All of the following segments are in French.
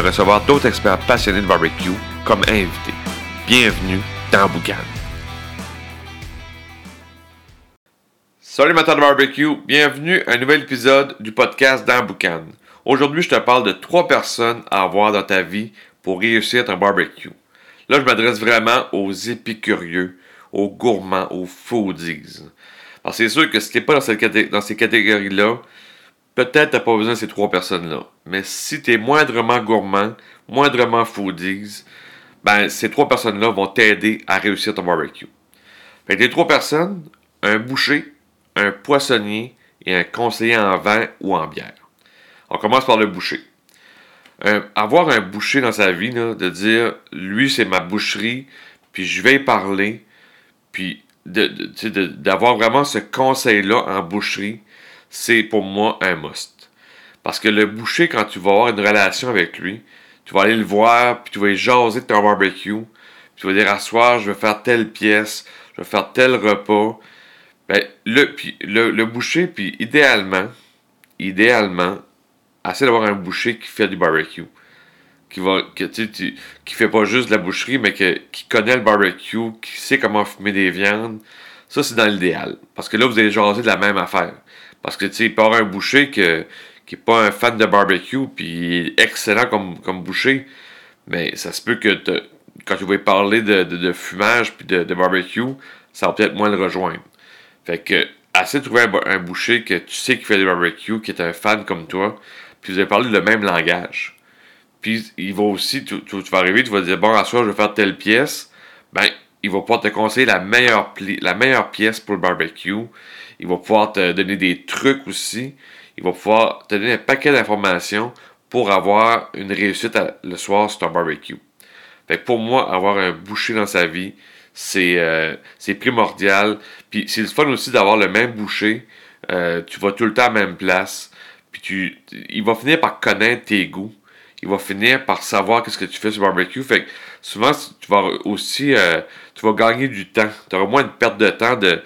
recevoir d'autres experts passionnés de barbecue comme invités. Bienvenue dans Boucan. Salut amateurs de barbecue, bienvenue à un nouvel épisode du podcast dans Boucan. Aujourd'hui, je te parle de trois personnes à avoir dans ta vie pour réussir ton barbecue. Là, je m'adresse vraiment aux épicurieux, aux gourmands, aux foodies. Alors, c'est sûr que si tu n'es pas dans ces catégories-là, peut-être tu n'as pas besoin de ces trois personnes-là. Mais si tu es moindrement gourmand, moindrement foodies, ben, ces trois personnes-là vont t'aider à réussir ton barbecue. Fait les trois personnes, un boucher, un poissonnier et un conseiller en vin ou en bière. On commence par le boucher. avoir un boucher dans sa vie, de dire, lui, c'est ma boucherie, puis je vais y parler, puis d'avoir vraiment ce conseil-là en boucherie, c'est pour moi un must. Parce que le boucher, quand tu vas avoir une relation avec lui, tu vas aller le voir, puis tu vas y jaser de ton barbecue, puis tu vas dire, à soir, je vais faire telle pièce, je vais faire tel repas. Ben, le, boucher, puis idéalement, idéalement, essaie d'avoir un boucher qui fait du barbecue. Qui va, qui, tu, qui fait pas juste de la boucherie, mais qui connaît le barbecue, qui sait comment fumer des viandes. Ça, c'est dans l'idéal. Parce que là, vous allez jaser de la même affaire. Parce que, tu sais, il un boucher qui n'est pas un fan de barbecue, puis excellent comme, comme boucher, mais ça se peut que quand tu vas parler de, fumage puis de, barbecue, ça va peut-être moins le rejoindre. Fait que, assez de trouver un, boucher que tu sais qui fait du barbecue, qui est un fan comme toi, puis vous allez parler le même langage. Puis il va aussi, tu, vas arriver, tu vas dire, bon, à soir, je vais faire telle pièce. Ben, il va pouvoir te conseiller la meilleure, la meilleure pièce pour le barbecue. Il va pouvoir te donner des trucs aussi il va pouvoir te donner un paquet d'informations pour avoir une réussite le soir sur ton barbecue. Fait pour moi, avoir un boucher dans sa vie, c'est euh, primordial. Puis c'est le fun aussi d'avoir le même boucher. Euh, tu vas tout le temps à la même place. Puis tu, il va finir par connaître tes goûts. Il va finir par savoir qu'est-ce que tu fais sur le barbecue. Fait que souvent, tu vas aussi euh, tu vas gagner du temps. Tu auras moins de perte de temps de,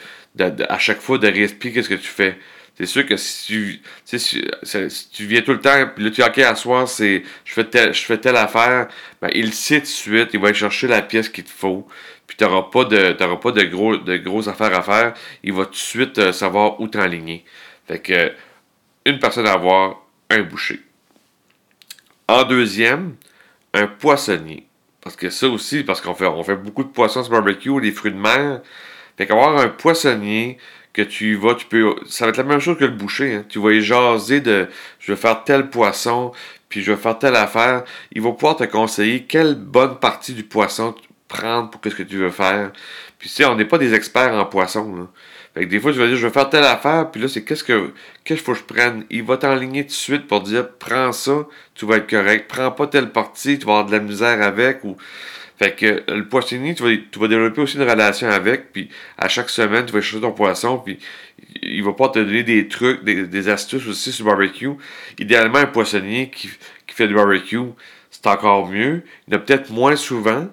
à chaque fois de réexpliquer qu'est-ce que tu fais c'est sûr que si tu, si, tu viens tout le temps, puis là, tu dis, OK, à soir, c'est, je fais telle, je fais telle affaire, ben, il sait tout de suite, il va aller chercher la pièce qu'il te faut, puis tu n'auras pas, de, pas de, gros, de grosses affaires à faire, il va tout de suite euh, savoir où t'enligner. Fait que, une personne à avoir, un boucher. En deuxième, un poissonnier. Parce que ça aussi, parce qu'on fait, on fait beaucoup de poissons sur barbecue, des fruits de mer. Fait qu'avoir un poissonnier, que tu vas, tu peux. Ça va être la même chose que le boucher. Hein. Tu vas y jaser de je vais faire tel poisson, puis je vais faire telle affaire. Il va pouvoir te conseiller quelle bonne partie du poisson prendre pour ce que tu veux faire. Puis tu sais, on n'est pas des experts en poisson. Fait que des fois, tu vas dire je vais faire telle affaire, puis là, c'est qu'est-ce que qu'est-ce qu'il faut que je prenne? Il va t'enligner tout de suite pour dire prends ça, tu vas être correct. Prends pas telle partie, tu vas avoir de la misère avec ou. Fait que le poissonnier, tu vas, tu vas développer aussi une relation avec, puis à chaque semaine, tu vas chercher ton poisson, puis il va pas te donner des trucs, des, astuces aussi sur le barbecue. Idéalement, un poissonnier qui, fait du barbecue, c'est encore mieux. Il en a peut-être moins souvent,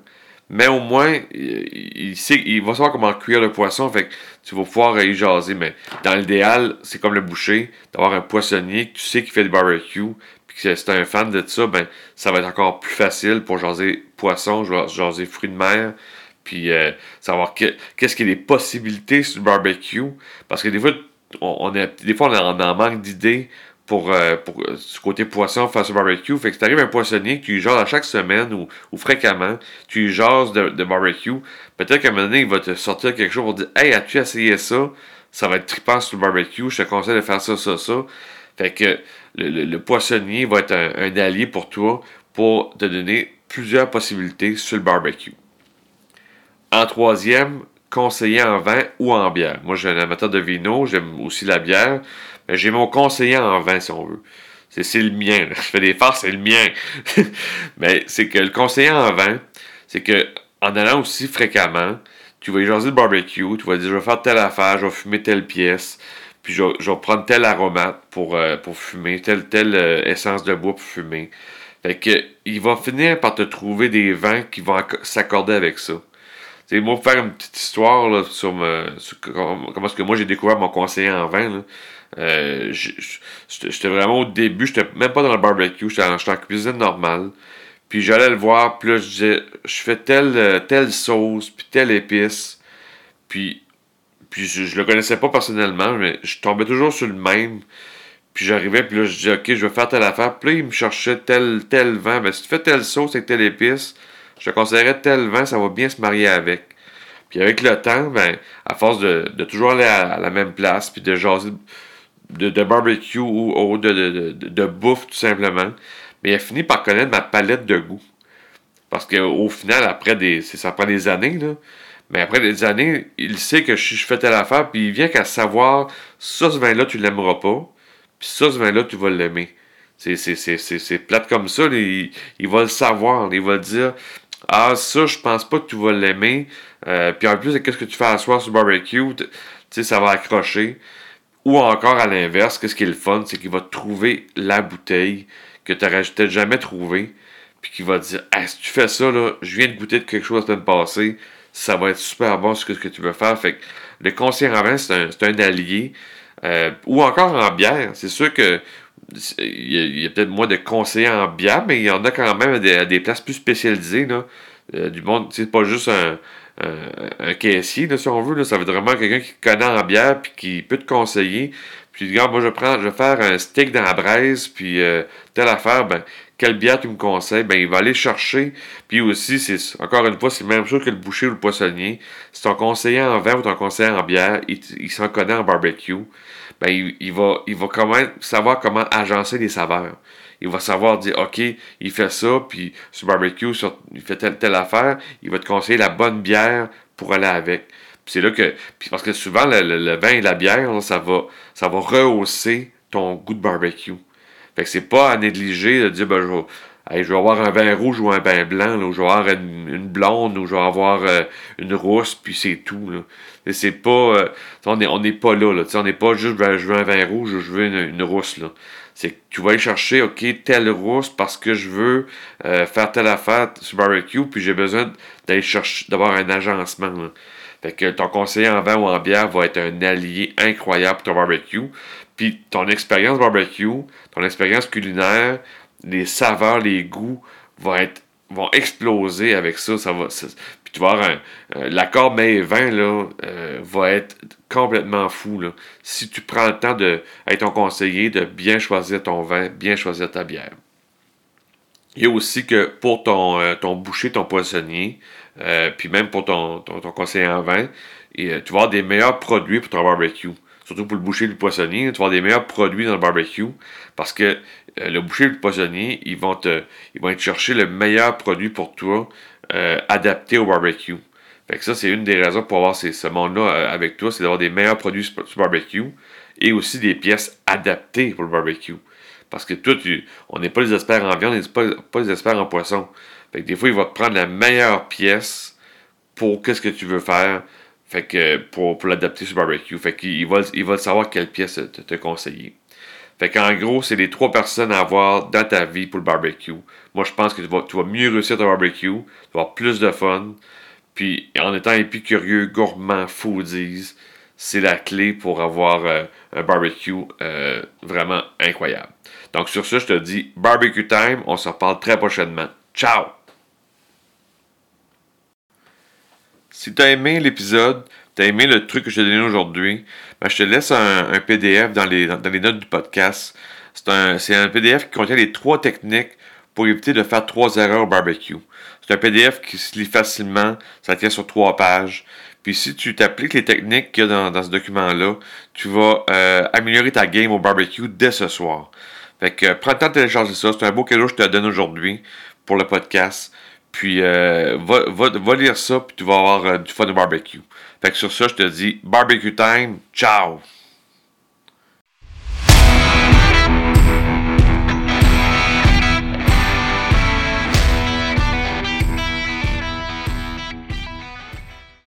mais au moins, il, sait, il va savoir comment cuire le poisson, fait que tu vas pouvoir y jaser. Mais dans l'idéal, c'est comme le boucher, d'avoir un poissonnier que tu sais qui fait du barbecue, puis si un fan de ça, ben, ça va être encore plus facile pour jaser poisson, jaser fruits de mer, puis euh, savoir qu'est-ce qu'il y a des possibilités sur le barbecue. Parce que des fois, on, est, des fois, on, en manque d'idées pour, euh, pour euh, ce côté poisson face au barbecue. Fait que si t'arrives un poissonnier que tu jases à chaque semaine ou, ou fréquemment, tu jases de, de barbecue, peut-être qu'à un moment donné, il va te sortir quelque chose pour dire Hey, as-tu essayé ça? Ça va être trippant sur le barbecue, je te conseille de faire ça, ça, ça. Fait que le, poissonnier va être un, allié pour toi pour te donner plusieurs possibilités sur le barbecue. En troisième, conseiller en vin ou en bière. Moi, j'ai un amateur de vino, j'aime aussi la bière, mais j'ai mon conseiller en vin si on veut. C'est le mien. Je fais des farces, c'est le mien. Mais c'est que le conseiller en vin, c'est que en allant aussi fréquemment, tu vas y jaser le barbecue, tu vas dire je vais faire telle affaire, je vais fumer telle pièce, puis je, vais prendre tel aromate pour, euh, pour fumer, telle, euh, essence de bois pour fumer. Fait que il va finir par te trouver des vins qui vont s'accorder avec ça. C'est moi pour faire une petite histoire là, sur, comment est-ce que moi j'ai découvert mon conseiller en vin. Euh, j'étais vraiment au début, j'étais même pas dans le barbecue, j'étais en, cuisine normale. Puis j'allais le voir, puis là je disais, je fais telle, telle sauce, puis telle épice. Puis, puis je, le connaissais pas personnellement, mais je tombais toujours sur le même. Puis j'arrivais, puis là, je disais, OK, je vais faire telle affaire. Puis là, il me cherchait tel, tel vin. Ben, si tu fais telle sauce avec telle épice, je te conseillerais tel vin, ça va bien se marier avec. Puis avec le temps, ben, à force de, toujours aller à, la même place, puis de jaser de, barbecue ou, de, de, de, bouffe, tout simplement, mais il a fini par connaître ma palette de goût. Parce qu'au final, après des. Ça prend des années, là. Mais après des années, il sait que je, fais telle affaire, puis il vient qu'à savoir, ça, ce vin-là, tu l'aimeras pas. Puis ça, ce vin-là, tu vas l'aimer. C'est plate comme ça. Il, va le savoir. Il va dire Ah, ça, je pense pas que tu vas l'aimer. Euh, puis en plus, qu'est-ce que tu fais à soir sur barbecue? Tu sais, ça va accrocher. Ou encore à l'inverse, qu'est-ce qui est le fun C'est qu'il va trouver la bouteille que tu n'aurais peut-être jamais trouvée. Puis qu'il va dire Ah, si tu fais ça, là, je viens de goûter de quelque chose la semaine passée. Ça va être super bon ce que, ce que tu veux faire. Fait que le conseiller en vin, c'est un, un allié. Euh, ou encore en bière. C'est sûr que il y a, peut-être moins de conseillers en bière, mais il y en a quand même à des, places plus spécialisées. Là. Euh, du monde, c'est pas juste un, un, caissier, si on veut. Là. Ça veut vraiment quelqu'un qui connaît en bière puis qui peut te conseiller. Puis, regarde, moi, je prends, je vais faire un steak dans la braise, puis euh, telle affaire, ben, quelle bière tu me conseilles? Ben, il va aller chercher. Puis aussi, c'est encore une fois, c'est la même chose que le boucher ou le poissonnier. Si ton conseiller en vin ou ton conseiller en bière, il, s'en connaît en barbecue ben, il, va, il va quand même savoir comment agencer les saveurs. Il va savoir dire, OK, il fait ça, puis sur barbecue, il fait telle, telle affaire, il va te conseiller la bonne bière pour aller avec. c'est là que, puis parce que souvent, le, vin et la bière, ça, va, ça va rehausser ton goût de barbecue. Fait que c'est pas à négliger de dire, ben, je vais, je vais avoir un vin rouge ou un vin blanc, ou je vais avoir une, blonde, ou je vais avoir euh, une rousse, puis c'est tout. Là. C'est pas. Euh, on n'est est pas là. là on n'est pas juste ben, je veux un vin rouge ou je veux une, rousse. Là. C'est que tu vas aller chercher, OK, telle rousse parce que je veux euh, faire telle affaire sur barbecue, puis j'ai besoin d'aller chercher, d'avoir un agencement. Que ton conseiller en vin ou en bière va être un allié incroyable pour ton barbecue. Puis ton expérience barbecue, ton expérience culinaire, les saveurs, les goûts vont exploser avec ça. ça va, tu vas voir, euh, l'accord mai 20 là, euh, va être complètement fou. Si tu prends le temps de être ton conseiller, de bien choisir ton vin, bien choisir ta bière. Il y a aussi que pour ton, euh, ton boucher, ton poissonnier, puis même pour ton, ton, conseiller en vin, et, tu vas avoir des meilleurs produits pour ton barbecue. Surtout pour le boucher et le poissonnier, tu vas avoir des meilleurs produits dans le barbecue parce que le boucher et le poissonnier, ils vont, te, ils vont te chercher le meilleur produit pour toi euh, adapté au barbecue. Fait que ça, c'est une des raisons pour avoir ce monde-là euh, avec toi, c'est d'avoir des meilleurs produits sur, le barbecue et aussi des pièces adaptées pour le barbecue. Parce que toi, on n'est pas les experts en viande, on n'est pas, pas, les experts en poisson. Fait que des fois, il va te prendre la meilleure pièce pour qu'est-ce que tu veux faire. Fait que pour, pour l'adapter sur le barbecue. Fait qu'il va, il va savoir quelle pièce te, conseiller. Fait qu'en gros, c'est les trois personnes à avoir dans ta vie pour le barbecue. Moi, je pense que tu vas, tu vas mieux réussir ton barbecue, tu vas avoir plus de fun. Puis, en étant épicurieux, gourmand, foodies, c'est la clé pour avoir euh, un barbecue euh, vraiment incroyable. Donc, sur ce, je te dis barbecue time. On se reparle très prochainement. Ciao! Si tu as aimé l'épisode, tu as aimé le truc que je t'ai donné aujourd'hui, ben, je te laisse un, PDF dans les, notes du podcast. C'est un, PDF qui contient les trois techniques pour éviter de faire trois erreurs au barbecue. C'est un PDF qui se lit facilement, ça tient sur trois pages. Puis si tu t'appliques les techniques qu'il y a dans, dans ce document-là, tu vas euh, améliorer ta game au barbecue dès ce soir. Fait que prends le temps de télécharger ça. C'est un beau cadeau que je te donne aujourd'hui pour le podcast. Puis euh, va, va, va, lire ça, puis tu vas avoir euh, du fun de barbecue. Fait que sur ça, je te dis barbecue time, ciao!